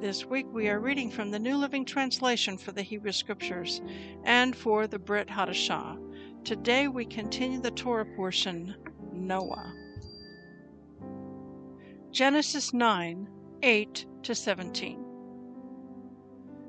This week we are reading from the New Living Translation for the Hebrew Scriptures and for the Brit Hadashah. Today we continue the Torah portion, Noah. Genesis 9 8 to 17.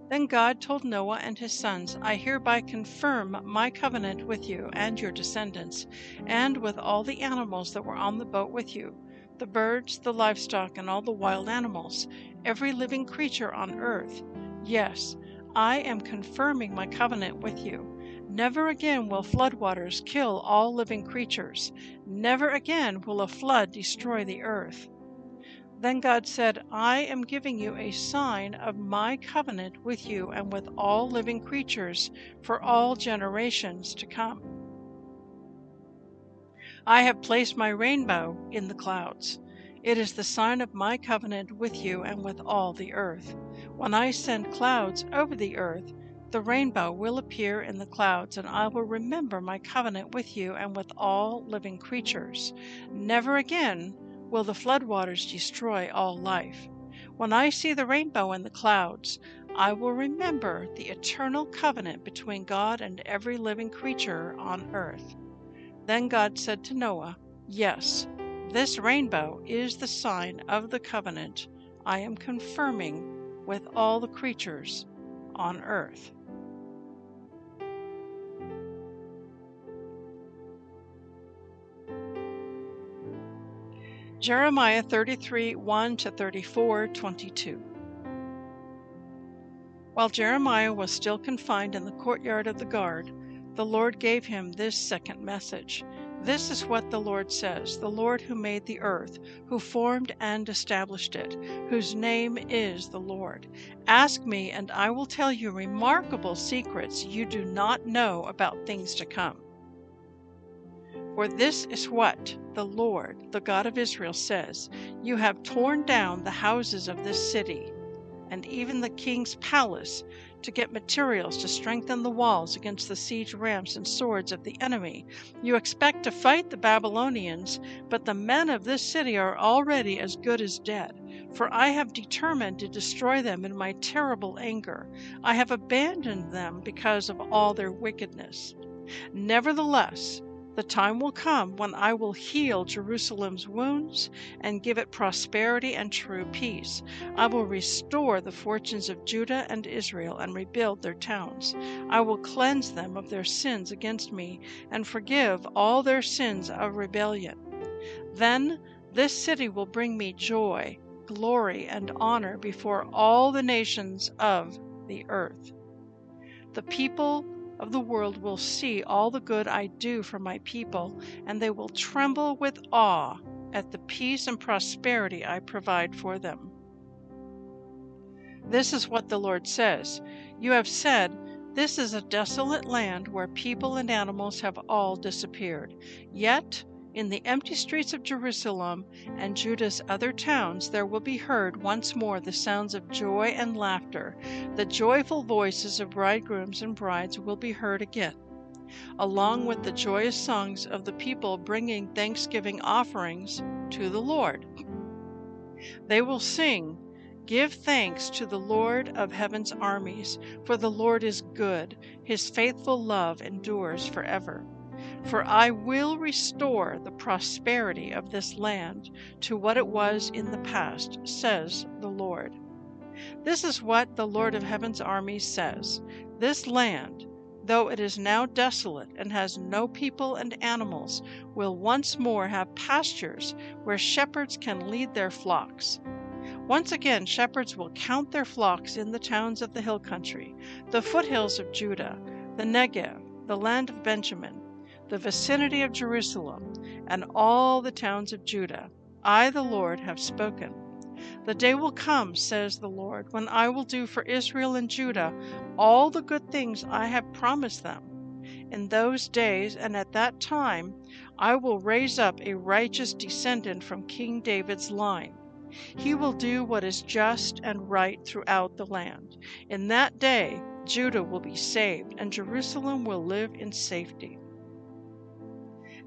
Then God told Noah and his sons, I hereby confirm my covenant with you and your descendants, and with all the animals that were on the boat with you the birds, the livestock, and all the wild animals, every living creature on earth. Yes, I am confirming my covenant with you. Never again will floodwaters kill all living creatures. Never again will a flood destroy the earth. Then God said, I am giving you a sign of my covenant with you and with all living creatures for all generations to come. I have placed my rainbow in the clouds. It is the sign of my covenant with you and with all the earth. When I send clouds over the earth, the rainbow will appear in the clouds, and I will remember my covenant with you and with all living creatures. Never again will the floodwaters destroy all life. When I see the rainbow in the clouds, I will remember the eternal covenant between God and every living creature on earth. Then God said to Noah, Yes, this rainbow is the sign of the covenant I am confirming with all the creatures on earth. Jeremiah 33 1 to 34 22. While Jeremiah was still confined in the courtyard of the guard, the Lord gave him this second message. This is what the Lord says the Lord who made the earth, who formed and established it, whose name is the Lord. Ask me, and I will tell you remarkable secrets you do not know about things to come. For this is what the Lord, the God of Israel, says You have torn down the houses of this city, and even the king's palace to get materials to strengthen the walls against the siege ramps and swords of the enemy. You expect to fight the Babylonians, but the men of this city are already as good as dead. For I have determined to destroy them in my terrible anger. I have abandoned them because of all their wickedness. Nevertheless, The time will come when I will heal Jerusalem's wounds and give it prosperity and true peace. I will restore the fortunes of Judah and Israel and rebuild their towns. I will cleanse them of their sins against me and forgive all their sins of rebellion. Then this city will bring me joy, glory, and honor before all the nations of the earth. The people of the world will see all the good I do for my people, and they will tremble with awe at the peace and prosperity I provide for them. This is what the Lord says You have said, This is a desolate land where people and animals have all disappeared. Yet, in the empty streets of Jerusalem and Judah's other towns, there will be heard once more the sounds of joy and laughter. The joyful voices of bridegrooms and brides will be heard again, along with the joyous songs of the people bringing thanksgiving offerings to the Lord. They will sing, Give thanks to the Lord of heaven's armies, for the Lord is good, his faithful love endures forever. For I will restore the prosperity of this land to what it was in the past, says the Lord. This is what the Lord of heaven's armies says This land, though it is now desolate and has no people and animals, will once more have pastures where shepherds can lead their flocks. Once again, shepherds will count their flocks in the towns of the hill country, the foothills of Judah, the Negev, the land of Benjamin the vicinity of Jerusalem, and all the towns of Judah. I, the Lord, have spoken. The day will come, says the Lord, when I will do for Israel and Judah all the good things I have promised them. In those days and at that time, I will raise up a righteous descendant from King David's line. He will do what is just and right throughout the land. In that day, Judah will be saved, and Jerusalem will live in safety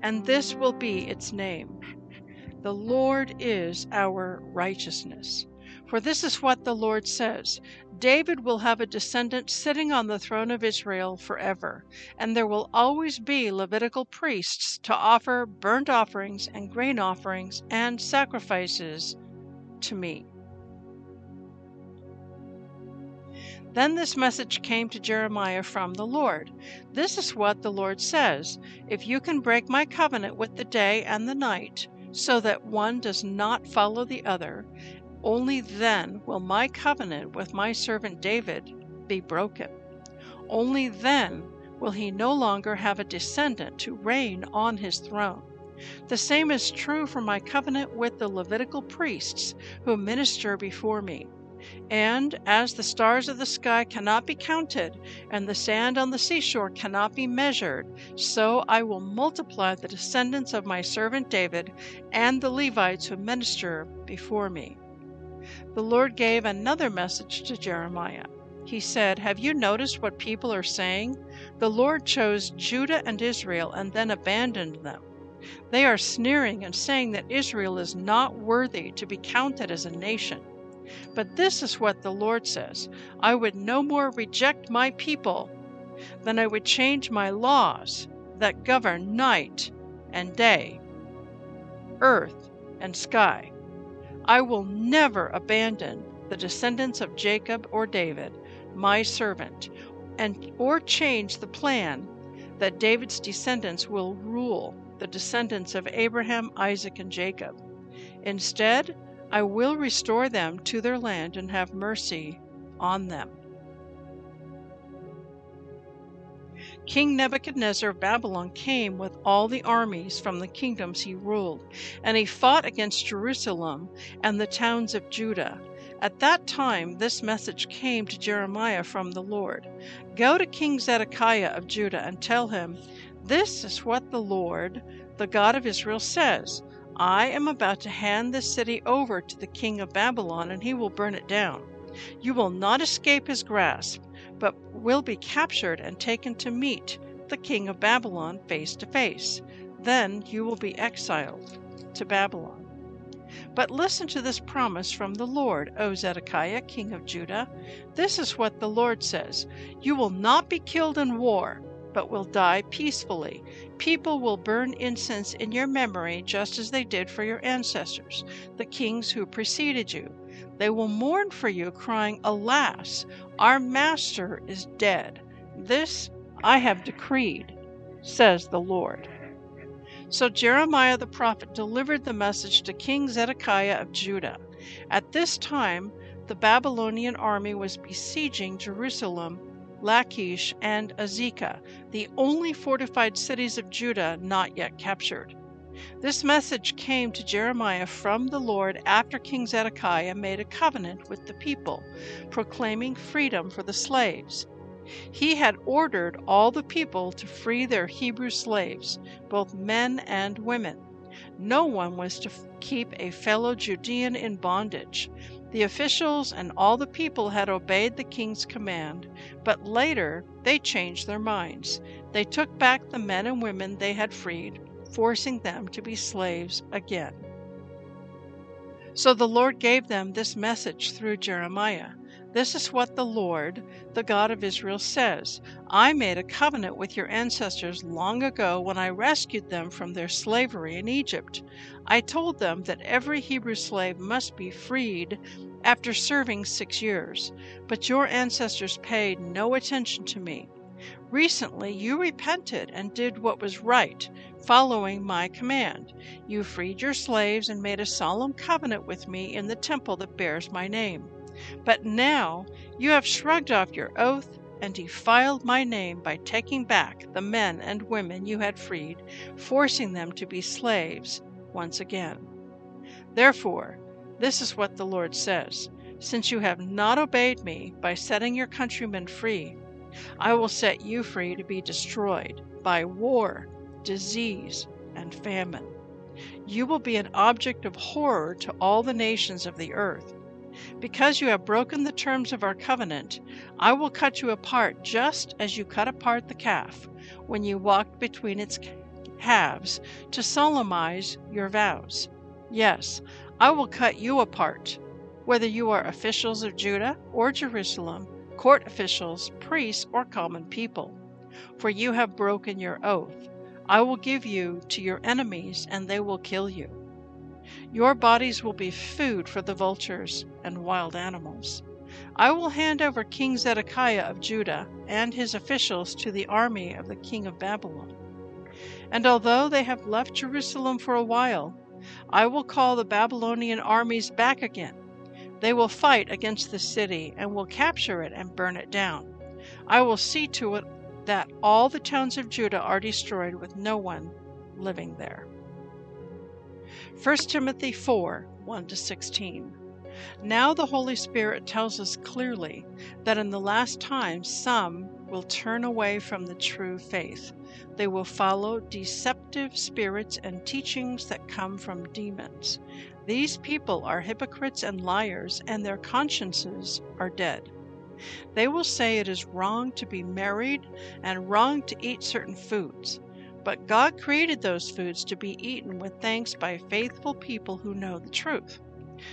and this will be its name. The Lord is our righteousness. For this is what the Lord says David will have a descendant sitting on the throne of Israel forever, and there will always be Levitical priests to offer burnt offerings and grain offerings and sacrifices to me. Then this message came to Jeremiah from the Lord. This is what the Lord says If you can break my covenant with the day and the night, so that one does not follow the other, only then will my covenant with my servant David be broken. Only then will he no longer have a descendant to reign on his throne. The same is true for my covenant with the Levitical priests who minister before me. And as the stars of the sky cannot be counted, and the sand on the seashore cannot be measured, so I will multiply the descendants of my servant David and the Levites who minister before me. The Lord gave another message to Jeremiah. He said, Have you noticed what people are saying? The Lord chose Judah and Israel and then abandoned them. They are sneering and saying that Israel is not worthy to be counted as a nation. But this is what the Lord says I would no more reject my people than I would change my laws that govern night and day, earth and sky. I will never abandon the descendants of Jacob or David, my servant, and or change the plan that David's descendants will rule the descendants of Abraham, Isaac, and Jacob. Instead, I will restore them to their land and have mercy on them. King Nebuchadnezzar of Babylon came with all the armies from the kingdoms he ruled, and he fought against Jerusalem and the towns of Judah. At that time, this message came to Jeremiah from the Lord Go to King Zedekiah of Judah and tell him, This is what the Lord, the God of Israel, says I am about to hand this city over to the king of Babylon, and he will burn it down. You will not escape his grasp, but will be captured and taken to meet the king of Babylon face to face. Then you will be exiled to Babylon. But listen to this promise from the Lord, O Zedekiah, king of Judah. This is what the Lord says You will not be killed in war, but will die peacefully. People will burn incense in your memory just as they did for your ancestors, the kings who preceded you. They will mourn for you, crying, Alas, our master is dead. This I have decreed, says the Lord. So Jeremiah the prophet delivered the message to King Zedekiah of Judah. At this time, the Babylonian army was besieging Jerusalem, Lachish, and Azekah, the only fortified cities of Judah not yet captured. This message came to Jeremiah from the Lord after King Zedekiah made a covenant with the people, proclaiming freedom for the slaves. He had ordered all the people to free their Hebrew slaves, both men and women. No one was to keep a fellow Judean in bondage. The officials and all the people had obeyed the king's command, but later they changed their minds. They took back the men and women they had freed, forcing them to be slaves again. So the Lord gave them this message through Jeremiah. This is what the Lord, the God of Israel, says I made a covenant with your ancestors long ago when I rescued them from their slavery in Egypt. I told them that every Hebrew slave must be freed after serving six years, but your ancestors paid no attention to me. Recently you repented and did what was right, following my command. You freed your slaves and made a solemn covenant with me in the temple that bears my name. But now you have shrugged off your oath and defiled my name by taking back the men and women you had freed, forcing them to be slaves once again. Therefore, this is what the Lord says Since you have not obeyed me by setting your countrymen free, I will set you free to be destroyed by war, disease, and famine. You will be an object of horror to all the nations of the earth. Because you have broken the terms of our covenant, I will cut you apart just as you cut apart the calf when you walked between its halves to solemnize your vows. Yes, I will cut you apart, whether you are officials of Judah or Jerusalem, court officials, priests, or common people. For you have broken your oath. I will give you to your enemies, and they will kill you. Your bodies will be food for the vultures and wild animals. I will hand over King Zedekiah of Judah and his officials to the army of the king of Babylon. And although they have left Jerusalem for a while, I will call the Babylonian armies back again. They will fight against the city and will capture it and burn it down. I will see to it that all the towns of Judah are destroyed with no one living there. 1 Timothy 4 1 16. Now the Holy Spirit tells us clearly that in the last times some will turn away from the true faith. They will follow deceptive spirits and teachings that come from demons. These people are hypocrites and liars, and their consciences are dead. They will say it is wrong to be married and wrong to eat certain foods. But God created those foods to be eaten with thanks by faithful people who know the truth.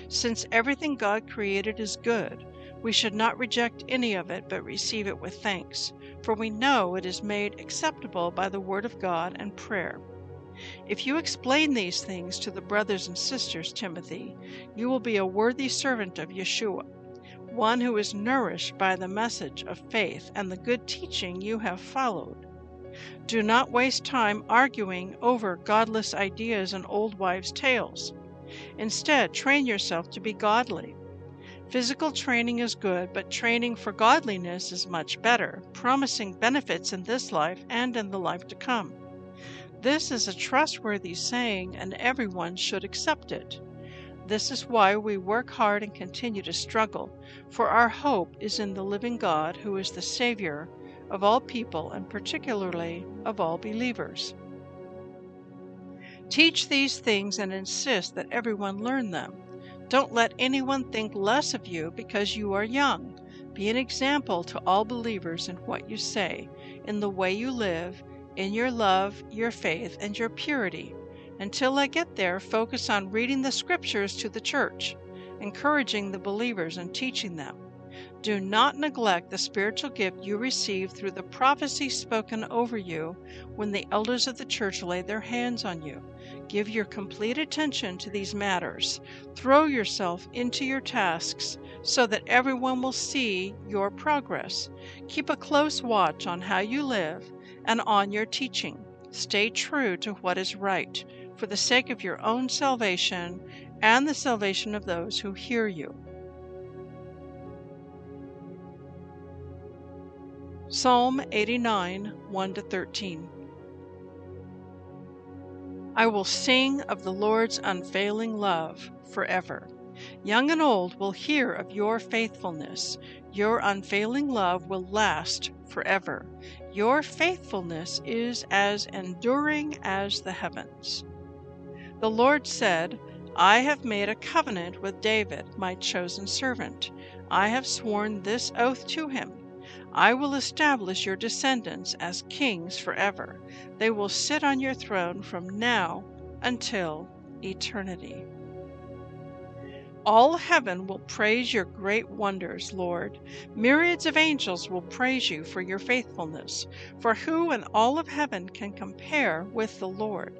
Since everything God created is good, we should not reject any of it, but receive it with thanks, for we know it is made acceptable by the Word of God and prayer. If you explain these things to the brothers and sisters, Timothy, you will be a worthy servant of Yeshua, one who is nourished by the message of faith and the good teaching you have followed. Do not waste time arguing over godless ideas and old wives' tales. Instead, train yourself to be godly. Physical training is good, but training for godliness is much better, promising benefits in this life and in the life to come. This is a trustworthy saying, and everyone should accept it. This is why we work hard and continue to struggle, for our hope is in the living God who is the Savior of all people and particularly of all believers. Teach these things and insist that everyone learn them. Don't let anyone think less of you because you are young. Be an example to all believers in what you say, in the way you live, in your love, your faith, and your purity. Until I get there, focus on reading the scriptures to the church, encouraging the believers and teaching them. Do not neglect the spiritual gift you received through the prophecy spoken over you when the elders of the church laid their hands on you. Give your complete attention to these matters. Throw yourself into your tasks so that everyone will see your progress. Keep a close watch on how you live and on your teaching. Stay true to what is right for the sake of your own salvation and the salvation of those who hear you. Psalm 89 1 13. I will sing of the Lord's unfailing love forever. Young and old will hear of your faithfulness. Your unfailing love will last forever. Your faithfulness is as enduring as the heavens. The Lord said, I have made a covenant with David, my chosen servant. I have sworn this oath to him I will establish your descendants as kings forever. They will sit on your throne from now until eternity. All heaven will praise your great wonders, Lord. Myriads of angels will praise you for your faithfulness. For who in all of heaven can compare with the Lord?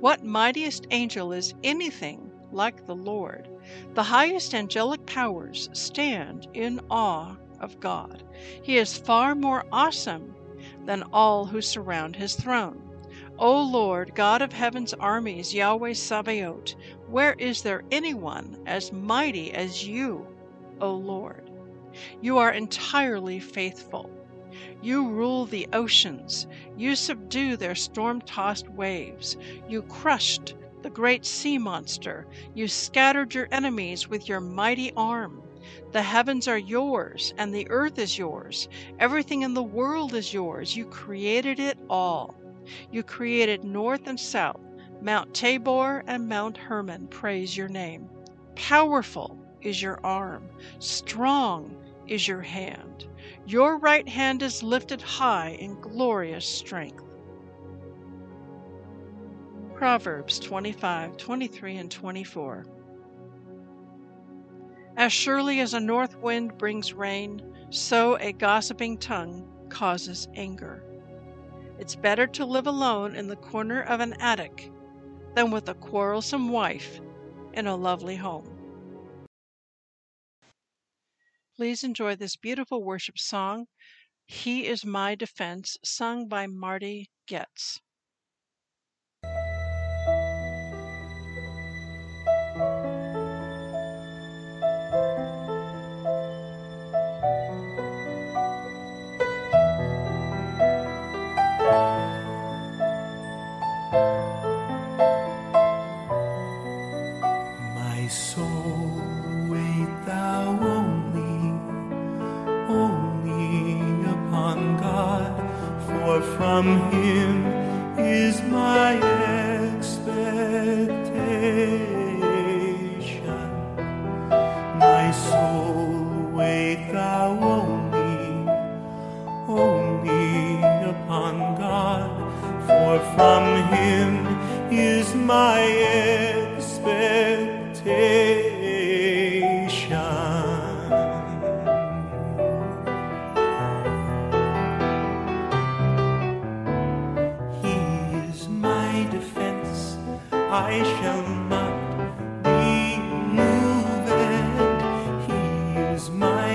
What mightiest angel is anything like the Lord? The highest angelic powers stand in awe of God. He is far more awesome than all who surround his throne. O Lord, God of heaven's armies, Yahweh Sabaoth, where is there anyone as mighty as you, O Lord? You are entirely faithful. You rule the oceans. You subdue their storm tossed waves. You crushed the great sea monster. You scattered your enemies with your mighty arm. The heavens are yours, and the earth is yours. Everything in the world is yours. You created it all. You created north and south. Mount Tabor and Mount Hermon praise your name. Powerful is your arm, strong is your hand. Your right hand is lifted high in glorious strength. Proverbs 25, 23, and 24. As surely as a north wind brings rain, so a gossiping tongue causes anger. It's better to live alone in the corner of an attic than with a quarrelsome wife in a lovely home. Please enjoy this beautiful worship song, He is My Defense, sung by Marty Goetz. From him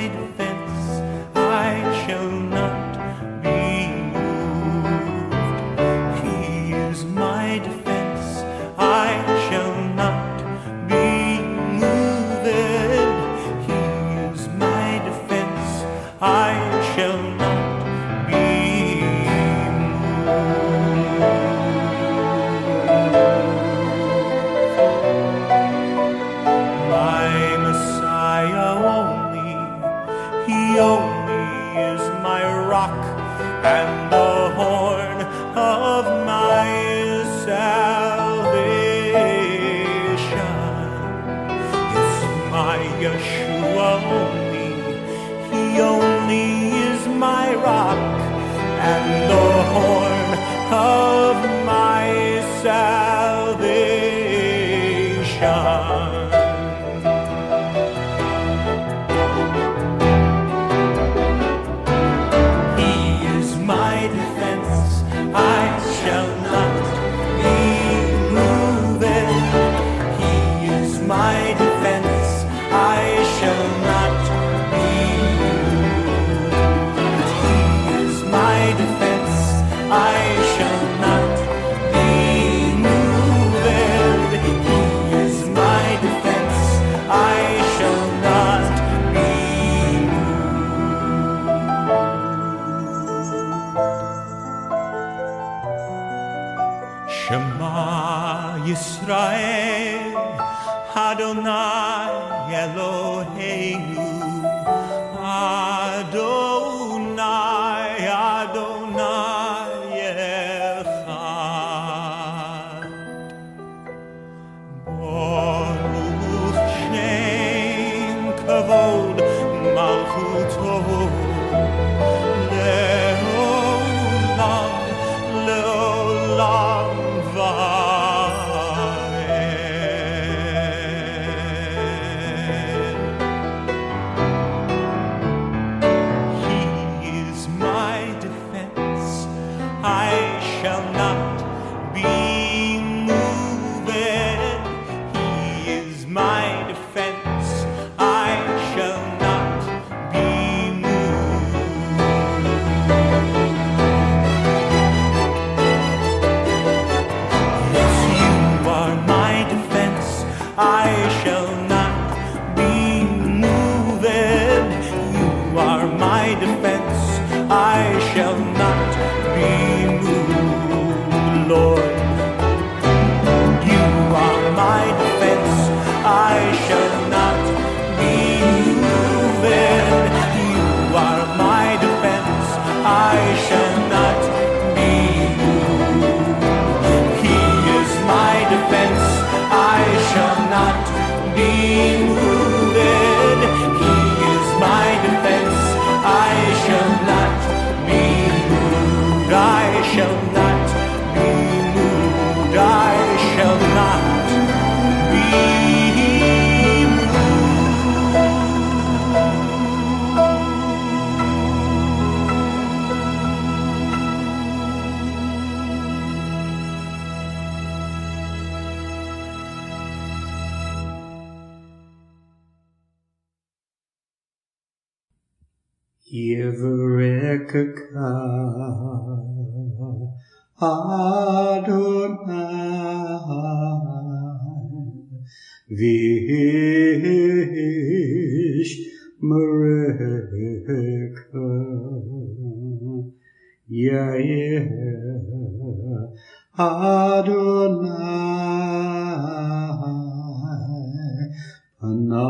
made fair. and the horn of my salvation. Israel, Adonai. Yevrekaka Adonai Vish Mareka Yair Adonai Panavilaka